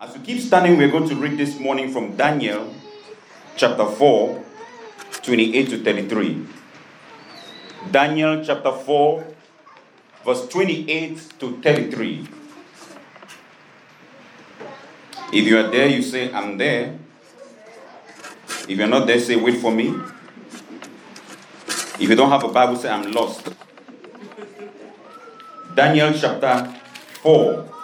As we keep standing, we're going to read this morning from Daniel chapter 4, 28 to 33. Daniel chapter 4, verse 28 to 33. If you are there, you say, I'm there. If you're not there, say, wait for me. If you don't have a Bible, say, I'm lost. Daniel chapter 4,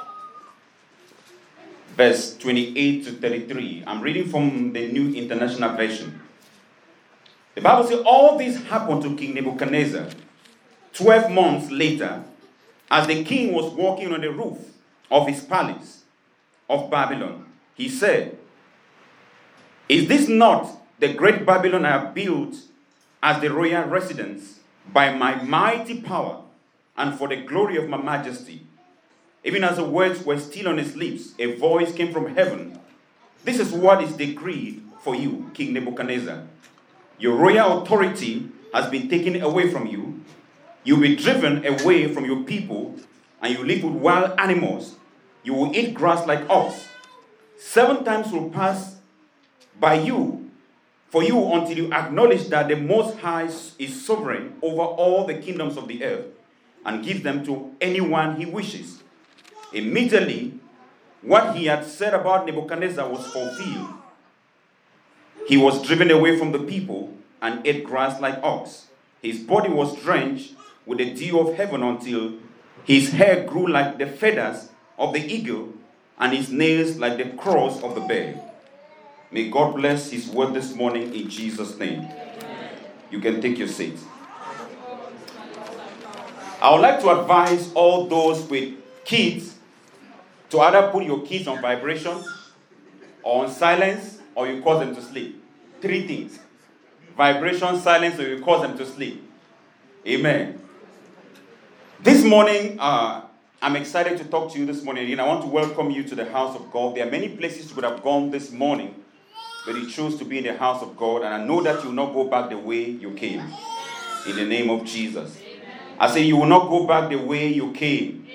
verse 28 to 33. I'm reading from the New International Version. The Bible says, All this happened to King Nebuchadnezzar 12 months later, as the king was walking on the roof of his palace of Babylon. He said, Is this not the great Babylon I have built as the royal residence by my mighty power and for the glory of my majesty? Even as the words were still on his lips, a voice came from heaven. This is what is decreed for you, King Nebuchadnezzar. Your royal authority has been taken away from you. You'll be driven away from your people, and you live with wild animals. You will eat grass like ox. Seven times will pass by you for you until you acknowledge that the Most High is sovereign over all the kingdoms of the earth and give them to anyone he wishes. Immediately, what he had said about Nebuchadnezzar was fulfilled. He was driven away from the people and ate grass like ox. His body was drenched with the dew of heaven until his hair grew like the feathers of the eagle and his nails like the claws of the bear. May God bless his word this morning in Jesus' name. You can take your seat. I would like to advise all those with kids to either put your kids on vibration or on silence or you cause them to sleep. Three things vibration, silence, or you cause them to sleep. Amen. This morning, uh, I'm excited to talk to you this morning, and I want to welcome you to the house of God. There are many places you could have gone this morning, but you chose to be in the house of God, and I know that you will not go back the way you came. In the name of Jesus. I say you will not go back the way you came.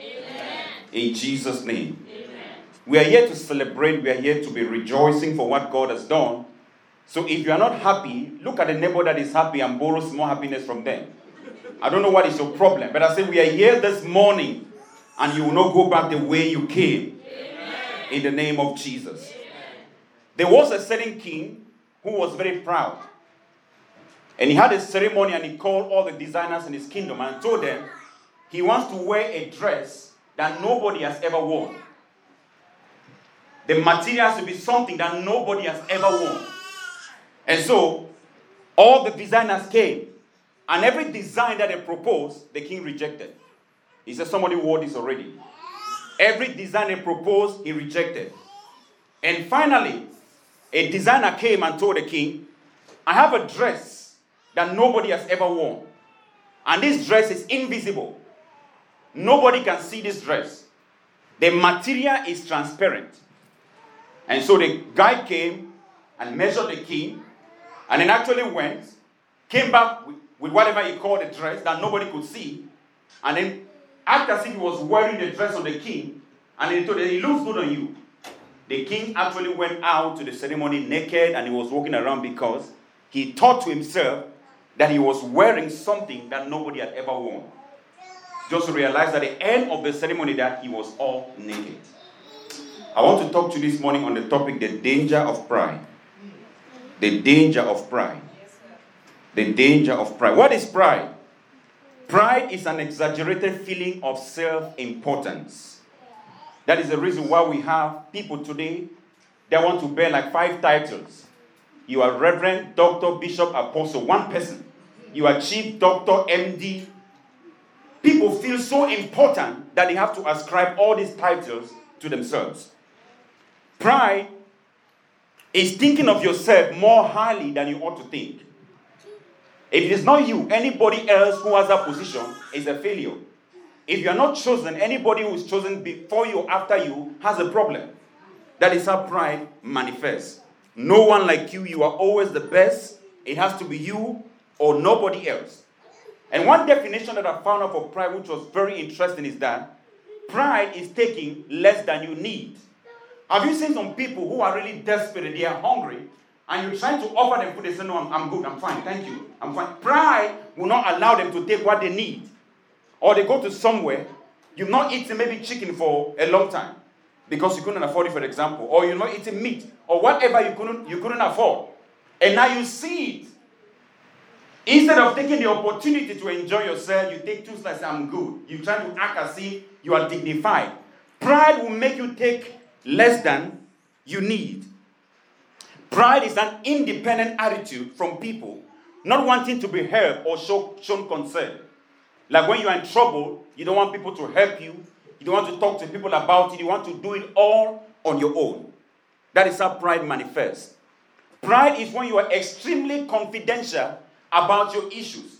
In Jesus' name. We are here to celebrate, we are here to be rejoicing for what God has done. So if you are not happy, look at the neighbor that is happy and borrow some more happiness from them. I don't know what is your problem, but I say we are here this morning and you will not go back the way you came. Amen. In the name of Jesus. Amen. There was a certain king who was very proud. And he had a ceremony and he called all the designers in his kingdom and told them he wants to wear a dress that nobody has ever worn. The material has to be something that nobody has ever worn. And so all the designers came, and every design that they proposed, the king rejected. He said, Somebody wore this already. Every design they proposed, he rejected. And finally, a designer came and told the king, I have a dress that nobody has ever worn. And this dress is invisible. Nobody can see this dress. The material is transparent. And so the guy came and measured the king, and then actually went, came back with, with whatever he called a dress that nobody could see, and then acted as if he was wearing the dress of the king, and he told him, It looks good on you. The king actually went out to the ceremony naked and he was walking around because he thought to himself that he was wearing something that nobody had ever worn. Just realized at the end of the ceremony that he was all naked. I want to talk to you this morning on the topic the danger of pride. The danger of pride. The danger of pride. What is pride? Pride is an exaggerated feeling of self importance. That is the reason why we have people today that want to bear like five titles. You are Reverend, Doctor, Bishop, Apostle, one person. You are Chief, Doctor, MD. People feel so important that they have to ascribe all these titles to themselves. Pride is thinking of yourself more highly than you ought to think. If it is not you, anybody else who has that position is a failure. If you are not chosen, anybody who is chosen before you or after you has a problem. That is how pride manifests. No one like you, you are always the best. It has to be you or nobody else. And one definition that I found out for pride, which was very interesting, is that pride is taking less than you need Have you seen some people who are really desperate? They are hungry, and you're trying to offer them food. They say, No, I'm, I'm good, I'm fine, thank you, I'm fine. Pride will not allow them to take what they need. Or they go to somewhere, you've not eaten maybe chicken for a long time because you couldn't afford it, for example, or you're not eating meat, or whatever you couldn't, you couldn't afford. And now you see it. Instead of taking the opportunity to enjoy yourself, you take two slices, I'm good. You try to act as if you are dignified. Pride will make you take less than you need. Pride is an independent attitude from people, not wanting to be helped or show, shown concern. Like when you are in trouble, you don't want people to help you, you don't want to talk to people about it, you want to do it all on your own. That is how pride manifests. Pride is when you are extremely confidential about your issues.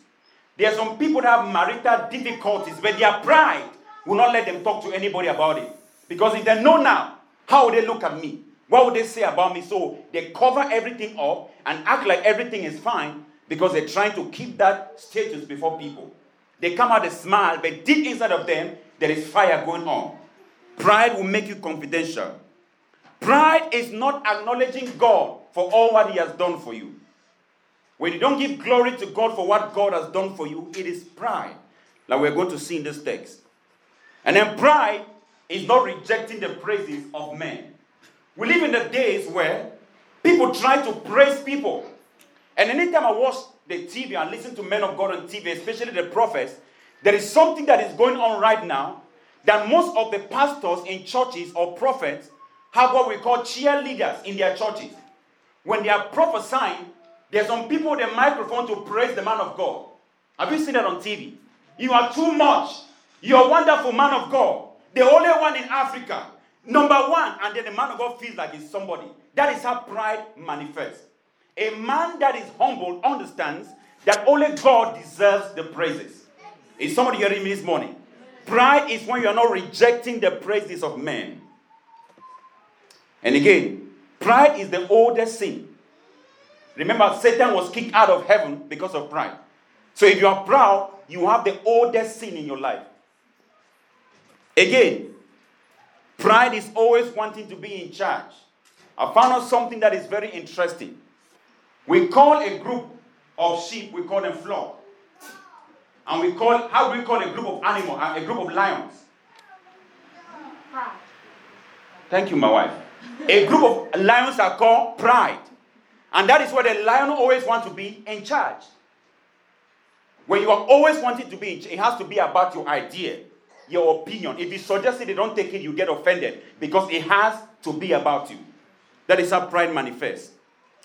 There are some people that have marital difficulties, but their pride will not let them talk to anybody about it. Because if they know now, how would they look at me? What would they say about me? So they cover everything up and act like everything is fine because they're trying to keep that status before people. They come out a smile, but deep inside of them, there is fire going on. Pride will make you confidential. Pride is not acknowledging God for all what He has done for you. When you don't give glory to God for what God has done for you, it is pride. Like we're going to see in this text. And then pride is not rejecting the praises of men. We live in the days where people try to praise people. And anytime I watch the TV and listen to men of God on TV, especially the prophets, there is something that is going on right now that most of the pastors in churches or prophets have what we call cheerleaders in their churches. When they are prophesying, there's some people with a microphone to praise the man of God. Have you seen that on TV? You are too much. You're a wonderful man of God. The only one in Africa. Number one. And then the man of God feels like he's somebody. That is how pride manifests. A man that is humble understands that only God deserves the praises. Is somebody hearing me this morning? Pride is when you are not rejecting the praises of men. And again, pride is the oldest sin. Remember, Satan was kicked out of heaven because of pride. So if you are proud, you have the oldest sin in your life. Again, pride is always wanting to be in charge. I found out something that is very interesting. We call a group of sheep, we call them flock. And we call, how do we call a group of animals, a group of lions? Thank you, my wife. A group of lions are called pride. And that is where the lion always wants to be in charge. When you are always wanting to be in charge, it has to be about your idea, your opinion. If you suggest it, they don't take it, you get offended because it has to be about you. That is how pride manifests.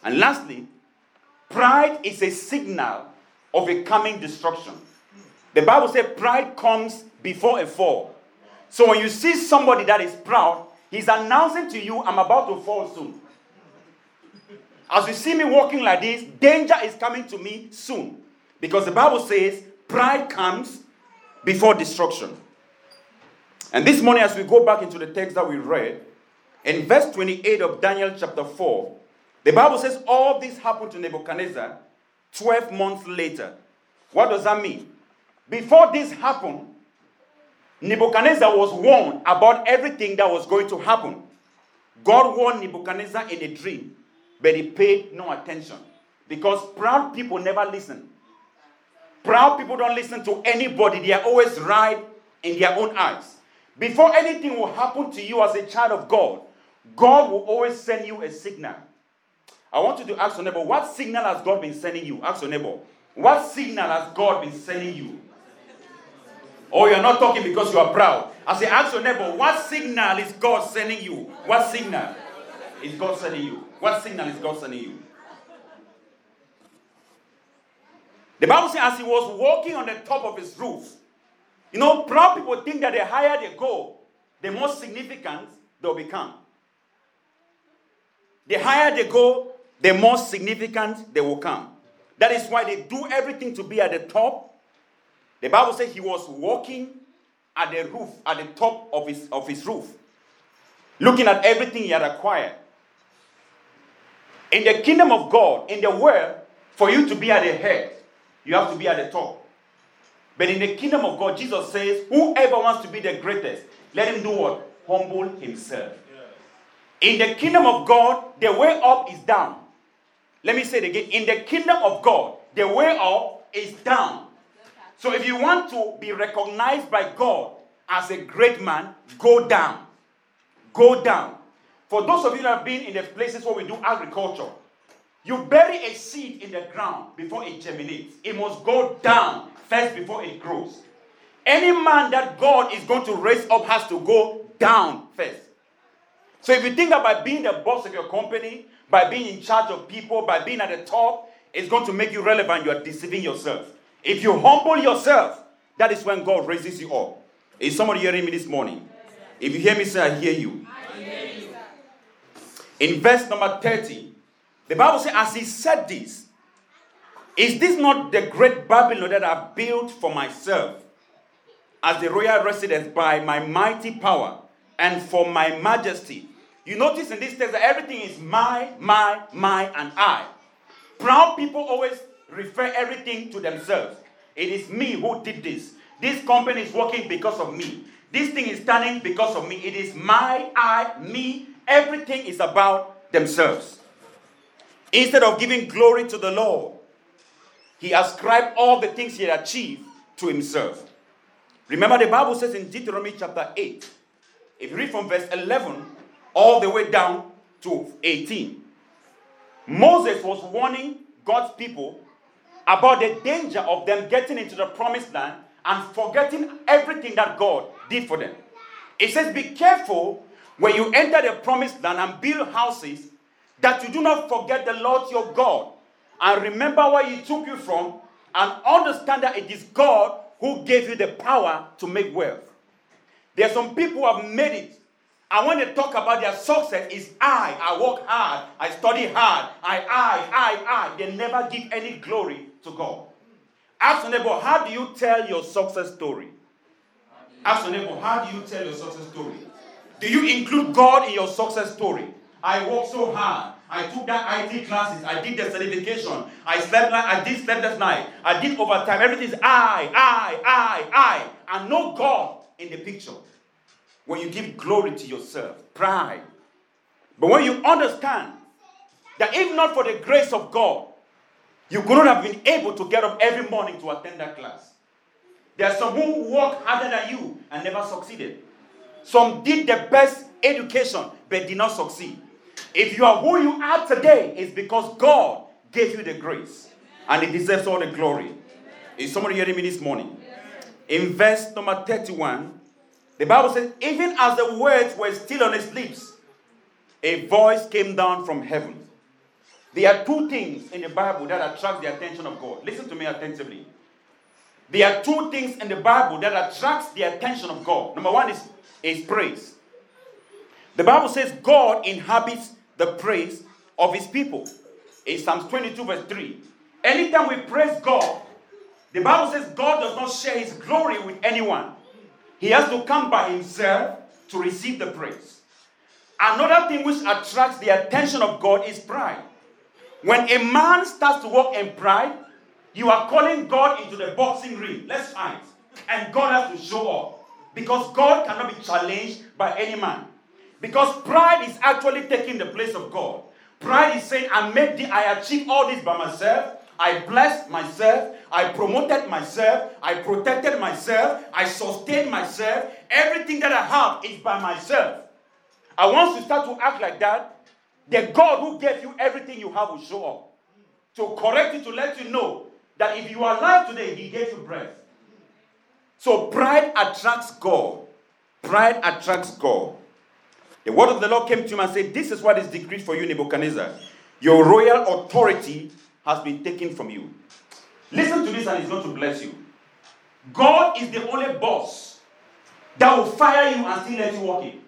And lastly, pride is a signal of a coming destruction. The Bible says pride comes before a fall. So when you see somebody that is proud, he's announcing to you, I'm about to fall soon. As you see me walking like this, danger is coming to me soon. Because the Bible says pride comes before destruction. And this morning, as we go back into the text that we read, in verse 28 of Daniel chapter 4, the Bible says all this happened to Nebuchadnezzar 12 months later. What does that mean? Before this happened, Nebuchadnezzar was warned about everything that was going to happen. God warned Nebuchadnezzar in a dream but he paid no attention because proud people never listen. Proud people don't listen to anybody, they are always right in their own eyes. Before anything will happen to you as a child of God, God will always send you a signal. I want you to ask your neighbor, what signal has God been sending you? Ask your neighbor, what signal has God been sending you? Oh, you're not talking because you are proud. I say, ask your neighbor, what signal is God sending you? What signal is God sending you? What signal is God sending you? The Bible says, as he was walking on the top of his roof, you know, proud people think that the higher they go, the more significant they'll become. The higher they go, the more significant they will come. That is why they do everything to be at the top. The Bible says he was walking at the roof, at the top of his, of his roof, looking at everything he had acquired. In the kingdom of God, in the world, for you to be at the head, you have to be at the top. But in the kingdom of God, Jesus says, whoever wants to be the greatest, let him do what? Humble himself. In the kingdom of God, the way up is down. Let me say it again. In the kingdom of God, the way up is down. So if you want to be recognized by God as a great man, go down. Go down. For those of you that have been in the places where we do agriculture, you bury a seed in the ground before it germinates. It must go down first before it grows. Any man that God is going to raise up has to go down first. So if you think about being the boss of your company, by being in charge of people, by being at the top, it's going to make you relevant. You are deceiving yourself. If you humble yourself, that is when God raises you up. Is somebody hearing me this morning? If you hear me say, I hear you. I hear you. In verse number 30, the Bible says, As he said this, is this not the great Babylon that I built for myself as the royal residence by my mighty power and for my majesty? You notice in this text that everything is my, my, my, and I. Proud people always refer everything to themselves. It is me who did this. This company is working because of me. This thing is standing because of me. It is my, I, me. Everything is about themselves. Instead of giving glory to the Lord, he ascribed all the things he had achieved to himself. Remember, the Bible says in Deuteronomy chapter 8, if you read from verse 11 all the way down to 18, Moses was warning God's people about the danger of them getting into the promised land and forgetting everything that God did for them. It says, Be careful when you enter the promised land and build houses that you do not forget the Lord your God and remember where He took you from and understand that it is God who gave you the power to make wealth. There are some people who have made it. And when they talk about their success, it's I. I work hard. I study hard. I, I, I, I. They never give any glory to God. Ask your neighbor, how do you tell your success story? Ask your neighbor, how do you tell your success story? Do you include God in your success story? I worked so hard. I took that IT classes. I did the certification. I slept. Like I did sleepless night. I did overtime. Everything is I, I, I, I, and no God in the picture. When you give glory to yourself, pride. But when you understand that if not for the grace of God, you could not have been able to get up every morning to attend that class. There are some who work harder than you and never succeeded. Some did the best education but did not succeed. If you are who you are today, it's because God gave you the grace and it deserves all the glory. Is somebody hearing me this morning? In verse number 31, the Bible says, Even as the words were still on his lips, a voice came down from heaven there are two things in the Bible that attract the attention of God. Listen to me attentively. There are two things in the Bible that attracts the attention of God. Number one is, is praise. The Bible says God inhabits the praise of his people. In Psalms 22, verse 3. Anytime we praise God, the Bible says God does not share his glory with anyone. He has to come by himself to receive the praise. Another thing which attracts the attention of God is pride. When a man starts to walk in pride, you are calling God into the boxing ring. Let's fight. And God has to show up. Because God cannot be challenged by any man. Because pride is actually taking the place of God. Pride is saying, I made the, I achieved all this by myself. I blessed myself. I promoted myself. I protected myself. I sustained myself. Everything that I have is by myself. I want to start to act like that, the God who gave you everything you have will show up to correct you, to let you know that if you are alive today, He gave you breath. So pride attracts God. Pride attracts God. The word of the Lord came to him and said, This is what is decreed for you, Nebuchadnezzar. Your royal authority has been taken from you. Listen to this and it's going to bless you. God is the only boss that will fire you and still let you walk in.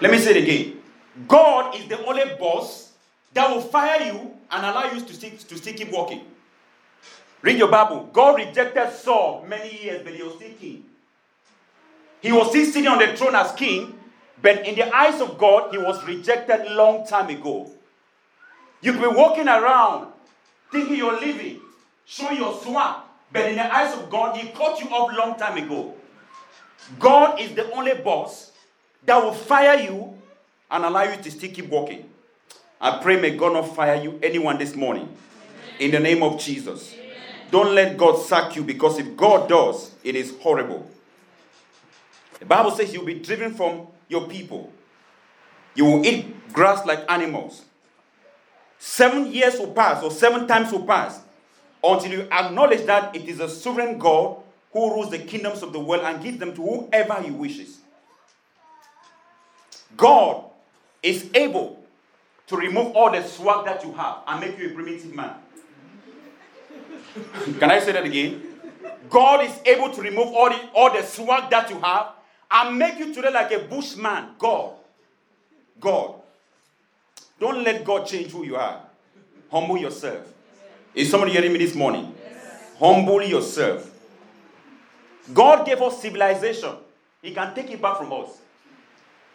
Let me say it again. God is the only boss that will fire you and allow you to still, to still keep working. Read your Bible. God rejected Saul many years, but he was still king. He was still sitting on the throne as king, but in the eyes of God, he was rejected long time ago. You could be walking around thinking you're living, showing your swag, but in the eyes of God, he caught you up long time ago. God is the only boss that will fire you and allow you to still keep walking. I pray may God not fire you, anyone this morning. In the name of Jesus. Don't let God sack you because if God does, it is horrible. The Bible says you'll be driven from your people. You will eat grass like animals. Seven years will pass, or seven times will pass, until you acknowledge that it is a sovereign God who rules the kingdoms of the world and gives them to whoever he wishes. God is able to remove all the swag that you have and make you a primitive man. Can I say that again? God is able to remove all the, all the swag that you have and make you today like a bushman. God. God. Don't let God change who you are. Humble yourself. Is somebody hearing me this morning? Yes. Humble yourself. God gave us civilization. He can take it back from us.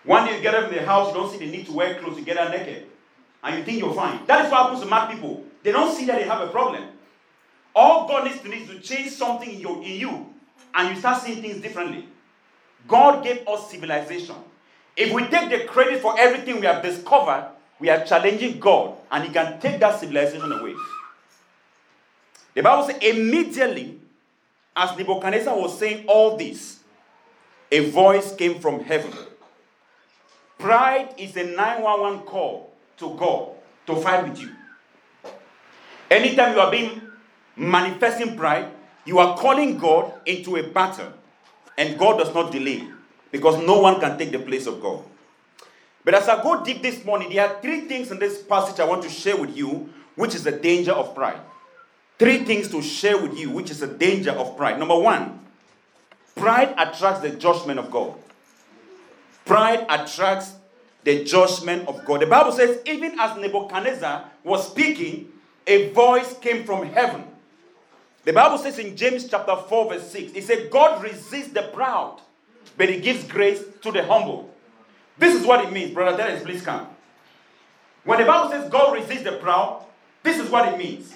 One day you get up in the house, you don't see the need to wear clothes, you get out naked. And you think you're fine. That is what happens to mad people. They don't see that they have a problem. All God needs to do is to change something in, your, in you, and you start seeing things differently. God gave us civilization. If we take the credit for everything we have discovered, we are challenging God, and He can take that civilization away. The Bible says, immediately as Nebuchadnezzar was saying all this, a voice came from heaven. Pride is a 911 call to God to fight with you. Anytime you are being manifesting pride, you are calling God into a battle, and God does not delay because no one can take the place of God. But as I go deep this morning, there are three things in this passage I want to share with you, which is the danger of pride. Three things to share with you, which is the danger of pride. Number one, pride attracts the judgment of God. Pride attracts the judgment of God. The Bible says, even as Nebuchadnezzar was speaking, a voice came from heaven the Bible says in James chapter 4, verse 6, it said, God resists the proud, but he gives grace to the humble. This is what it means, brother Dennis, please come. When the Bible says God resists the proud, this is what it means.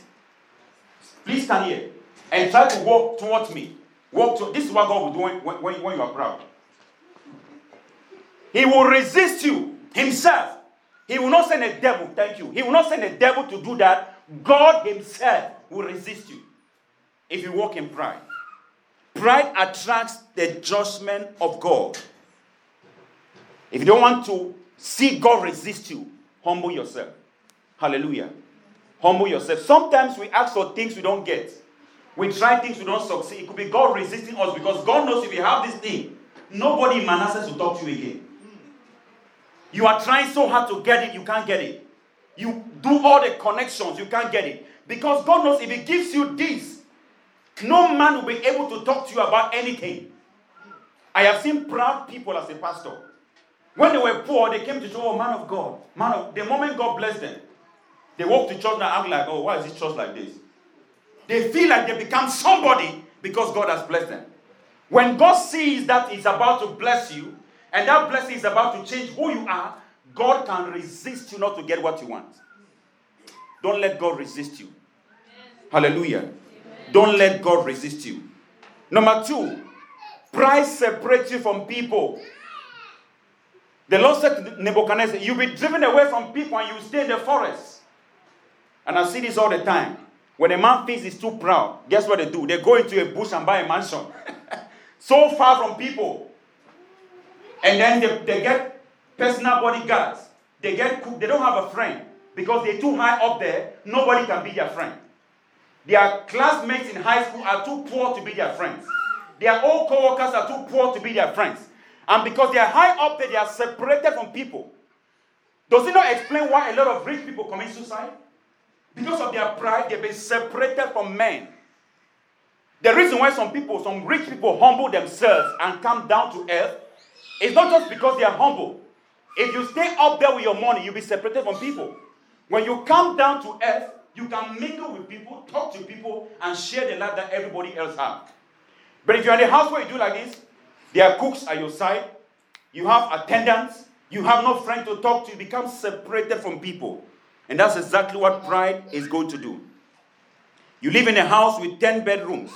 Please stand here and try to walk towards me. Walk to, this is what God will do when, when, when you are proud. He will resist you himself. He will not send a devil, thank you. He will not send a devil to do that. God himself will resist you if you walk in pride. Pride attracts the judgment of God. If you don't want to see God resist you, humble yourself. Hallelujah. Humble yourself. Sometimes we ask for things we don't get. We try things we don't succeed. It could be God resisting us because God knows if you have this thing, nobody in Manasseh will talk to you again. You are trying so hard to get it, you can't get it. You do all the connections, you can't get it. Because God knows if He gives you this, no man will be able to talk to you about anything. I have seen proud people as a pastor. When they were poor, they came to show, oh, man of God. Man of, the moment God blessed them, they walk to church and act like, oh, why is this church like this? They feel like they become somebody because God has blessed them. When God sees that He's about to bless you, and that blessing is about to change who you are, God can resist you not to get what you want. Don't let God resist you. Hallelujah. Don't let God resist you. Number two, pride separates you from people. The Lord said to Nebuchadnezzar, You'll be driven away from people and you stay in the forest. And I see this all the time. When a man thinks he's too proud, guess what they do? They go into a bush and buy a mansion. so far from people. And then they, they get personal bodyguards. They get cook. They don't have a friend because they're too high up there. Nobody can be their friend. Their classmates in high school are too poor to be their friends. Their old co-workers are too poor to be their friends. And because they are high up there, they are separated from people. Does it not explain why a lot of rich people commit suicide? Because of their pride, they've been separated from men. The reason why some people, some rich people, humble themselves and come down to earth is not just because they are humble. If you stay up there with your money, you'll be separated from people. When you come down to earth, you can mingle with people, talk to people, and share the life that everybody else has. But if you're in a house where you do like this, there are cooks at your side, you have attendants, you have no friend to talk to, you become separated from people. And that's exactly what pride is going to do. You live in a house with 10 bedrooms.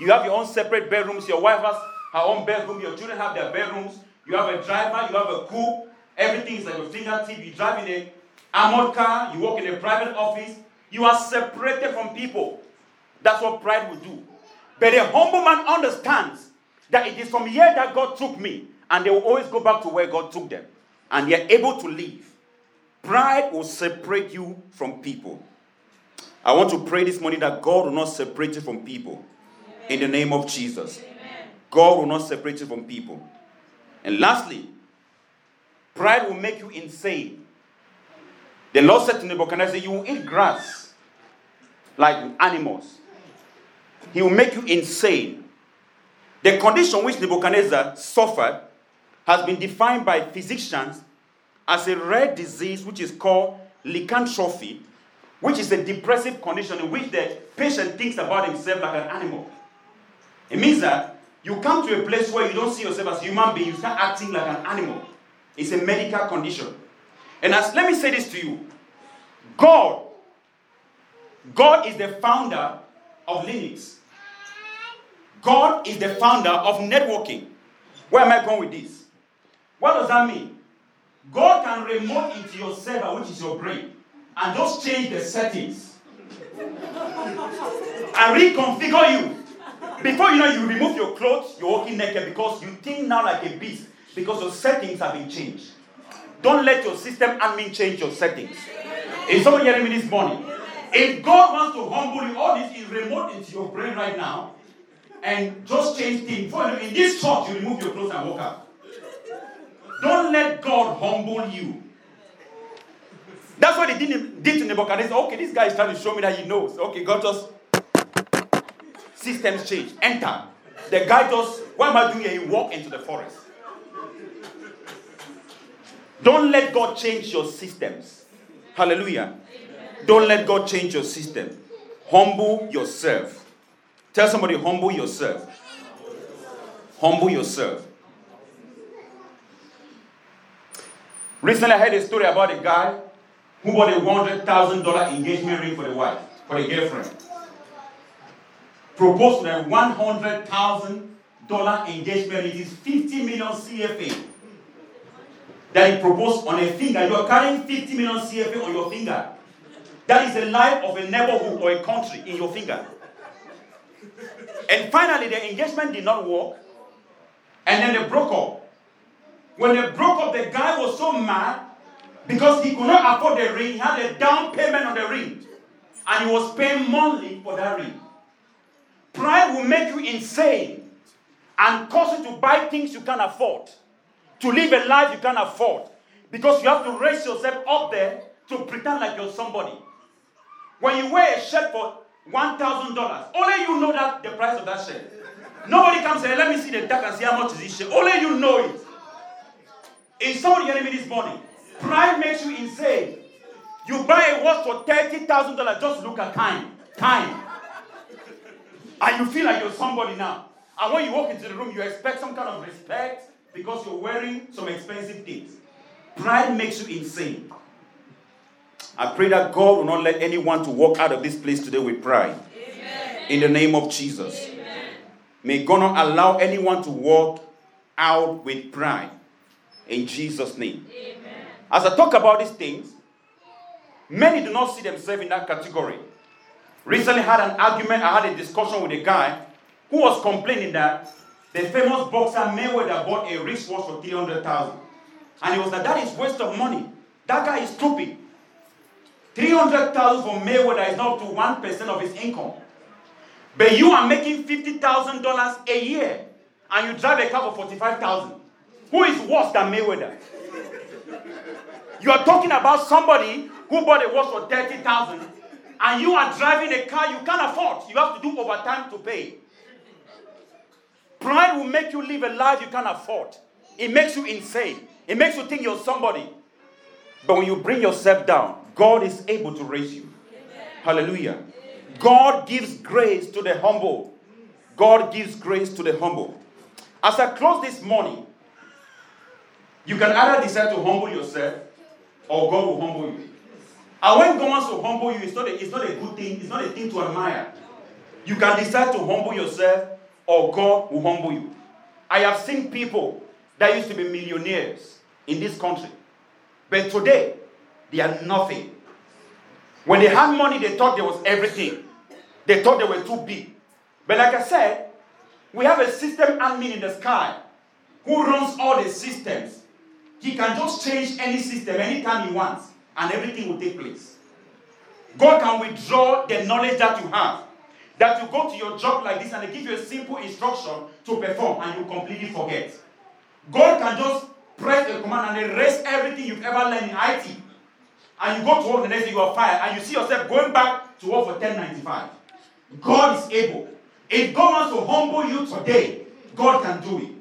You have your own separate bedrooms. Your wife has her own bedroom. Your children have their bedrooms. You have a driver. You have a cook. Everything is like your fingertip. You drive in a armored car, you work in a private office. You are separated from people. That's what pride will do. But a humble man understands that it is from here that God took me, and they will always go back to where God took them, and they're able to live. Pride will separate you from people. I want to pray this morning that God will not separate you from people. In the name of Jesus. God will not separate you from people. And lastly, pride will make you insane. The Lord said to Nebuchadnezzar, You will eat grass like animals. He will make you insane. The condition which Nebuchadnezzar suffered has been defined by physicians as a rare disease which is called lycanthropy, which is a depressive condition in which the patient thinks about himself like an animal. It means that you come to a place where you don't see yourself as a human being, you start acting like an animal. It's a medical condition. And as let me say this to you God, God is the founder of Linux. God is the founder of networking. Where am I going with this? What does that mean? God can remote into your server, which is your brain, and just change the settings and reconfigure you. Before you know, you remove your clothes, you're walking naked because you think now like a beast because your settings have been changed. Don't let your system admin change your settings. Is someone hearing me this morning? If God wants to humble you, all this is remote into your brain right now, and just change things. For in this church, you remove your clothes and walk out. Don't let God humble you. That's what he did, did to Nebuchadnezzar. Okay, this guy is trying to show me that he knows. Okay, God just systems change. Enter. The guy just, what am I doing here? He walk into the forest. Don't let God change your systems. Hallelujah. Don't let God change your system. Humble yourself. Tell somebody, humble yourself. Humble yourself. Recently, I heard a story about a guy who bought a $100,000 engagement ring for the wife, for the girlfriend. Proposed a $100,000 engagement ring. It is 50 million CFA. That he proposed on a finger. You are carrying 50 million CFA on your finger. That is the life of a neighborhood or a country in your finger. And finally, the engagement did not work. And then they broke up. When they broke up, the guy was so mad because he could not afford the ring. He had a down payment on the ring. And he was paying monthly for that ring. Pride will make you insane and cause you to buy things you can't afford, to live a life you can't afford, because you have to raise yourself up there to pretend like you're somebody. When you wear a shirt for $1,000, only you know that the price of that shirt. Nobody comes and let me see the tag and see how much is this shirt. Only you know it. it. Is somebody hearing me this morning? Pride makes you insane. You buy a watch for $30,000, just look at time. Time. And you feel like you're somebody now. And when you walk into the room, you expect some kind of respect because you're wearing some expensive things. Pride makes you insane. I pray that God will not let anyone to walk out of this place today with pride. Amen. In the name of Jesus. Amen. May God not allow anyone to walk out with pride. In Jesus' name. Amen. As I talk about these things, many do not see themselves in that category. Recently had an argument, I had a discussion with a guy who was complaining that the famous boxer Mayweather bought a wristwatch for 300000 And he was like, that is waste of money. That guy is stupid. 300,000 for Mayweather is not up to 1% of his income. But you are making $50,000 a year and you drive a car for 45,000. Who is worse than Mayweather? You are talking about somebody who bought a watch for 30,000 and you are driving a car you can't afford. You have to do overtime to pay. Pride will make you live a life you can't afford. It makes you insane. It makes you think you're somebody. But when you bring yourself down, God is able to raise you. Hallelujah. God gives grace to the humble. God gives grace to the humble. As I close this morning, you can either decide to humble yourself or God will humble you. And when God wants to humble you, it's not, a, it's not a good thing, it's not a thing to admire. You can decide to humble yourself or God will humble you. I have seen people that used to be millionaires in this country But today, they are nothing. When they had money, they thought there was everything. They thought they were too big. But like I said, we have a system admin in the sky who runs all the systems. He can just change any system anytime he wants, and everything will take place. God can withdraw the knowledge that you have. That you go to your job like this and they give you a simple instruction to perform and you completely forget. God can just press a command and erase everything you've ever learned in IT. And you go to work the next day, you are fired, and you see yourself going back to work for 1095. God is able. If God wants to humble you today, God can do it.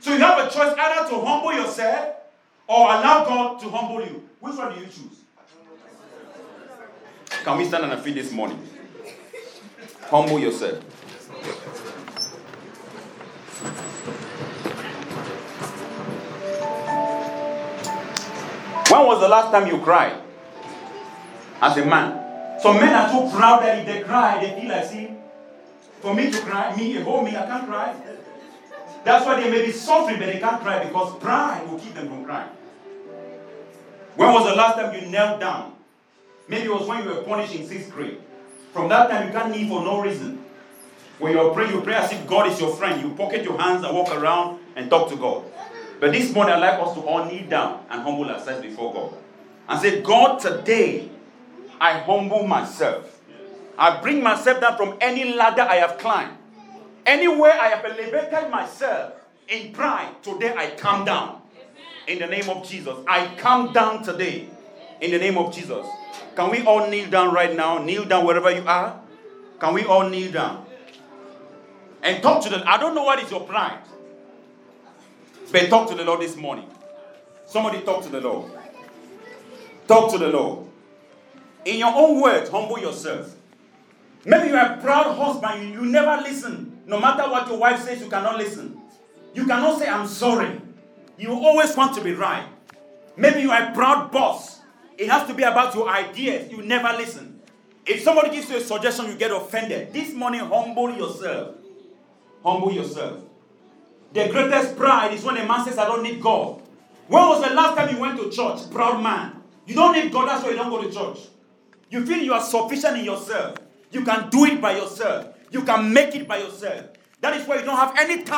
So you have a choice either to humble yourself or allow God to humble you. Which one do you choose? Can we stand on our feet this morning? Humble yourself. When was the last time you cried? As a man. Some men are too proud that if they cry, they feel like, see, for me to cry, me, hold me, I can't cry. That's why they may be suffering, but they can't cry because pride will keep them from crying. When was the last time you knelt down? Maybe it was when you were punished in sixth grade. From that time, you can't kneel for no reason. When you're praying, you pray as if God is your friend. You pocket your hands and walk around and talk to God. But this morning, I'd like us to all kneel down and humble ourselves before God. And say, God, today, I humble myself. I bring myself down from any ladder I have climbed. Anywhere I have elevated myself in pride, today I come down. In the name of Jesus. I come down today. In the name of Jesus. Can we all kneel down right now? Kneel down wherever you are. Can we all kneel down? And talk to the I don't know what is your pride. But talk to the Lord this morning. Somebody talk to the Lord. Talk to the Lord. In your own words, humble yourself. Maybe you're a proud husband, you, you never listen. No matter what your wife says, you cannot listen. You cannot say, I'm sorry. You always want to be right. Maybe you are a proud boss. It has to be about your ideas. You never listen. If somebody gives you a suggestion, you get offended. This morning, humble yourself. Humble yourself. The greatest pride is when a man says, I don't need God. When was the last time you went to church? Proud man. You don't need God, that's why you don't go to church. You feel you are sufficient in yourself. You can do it by yourself. You can make it by yourself. That is why you don't have any time.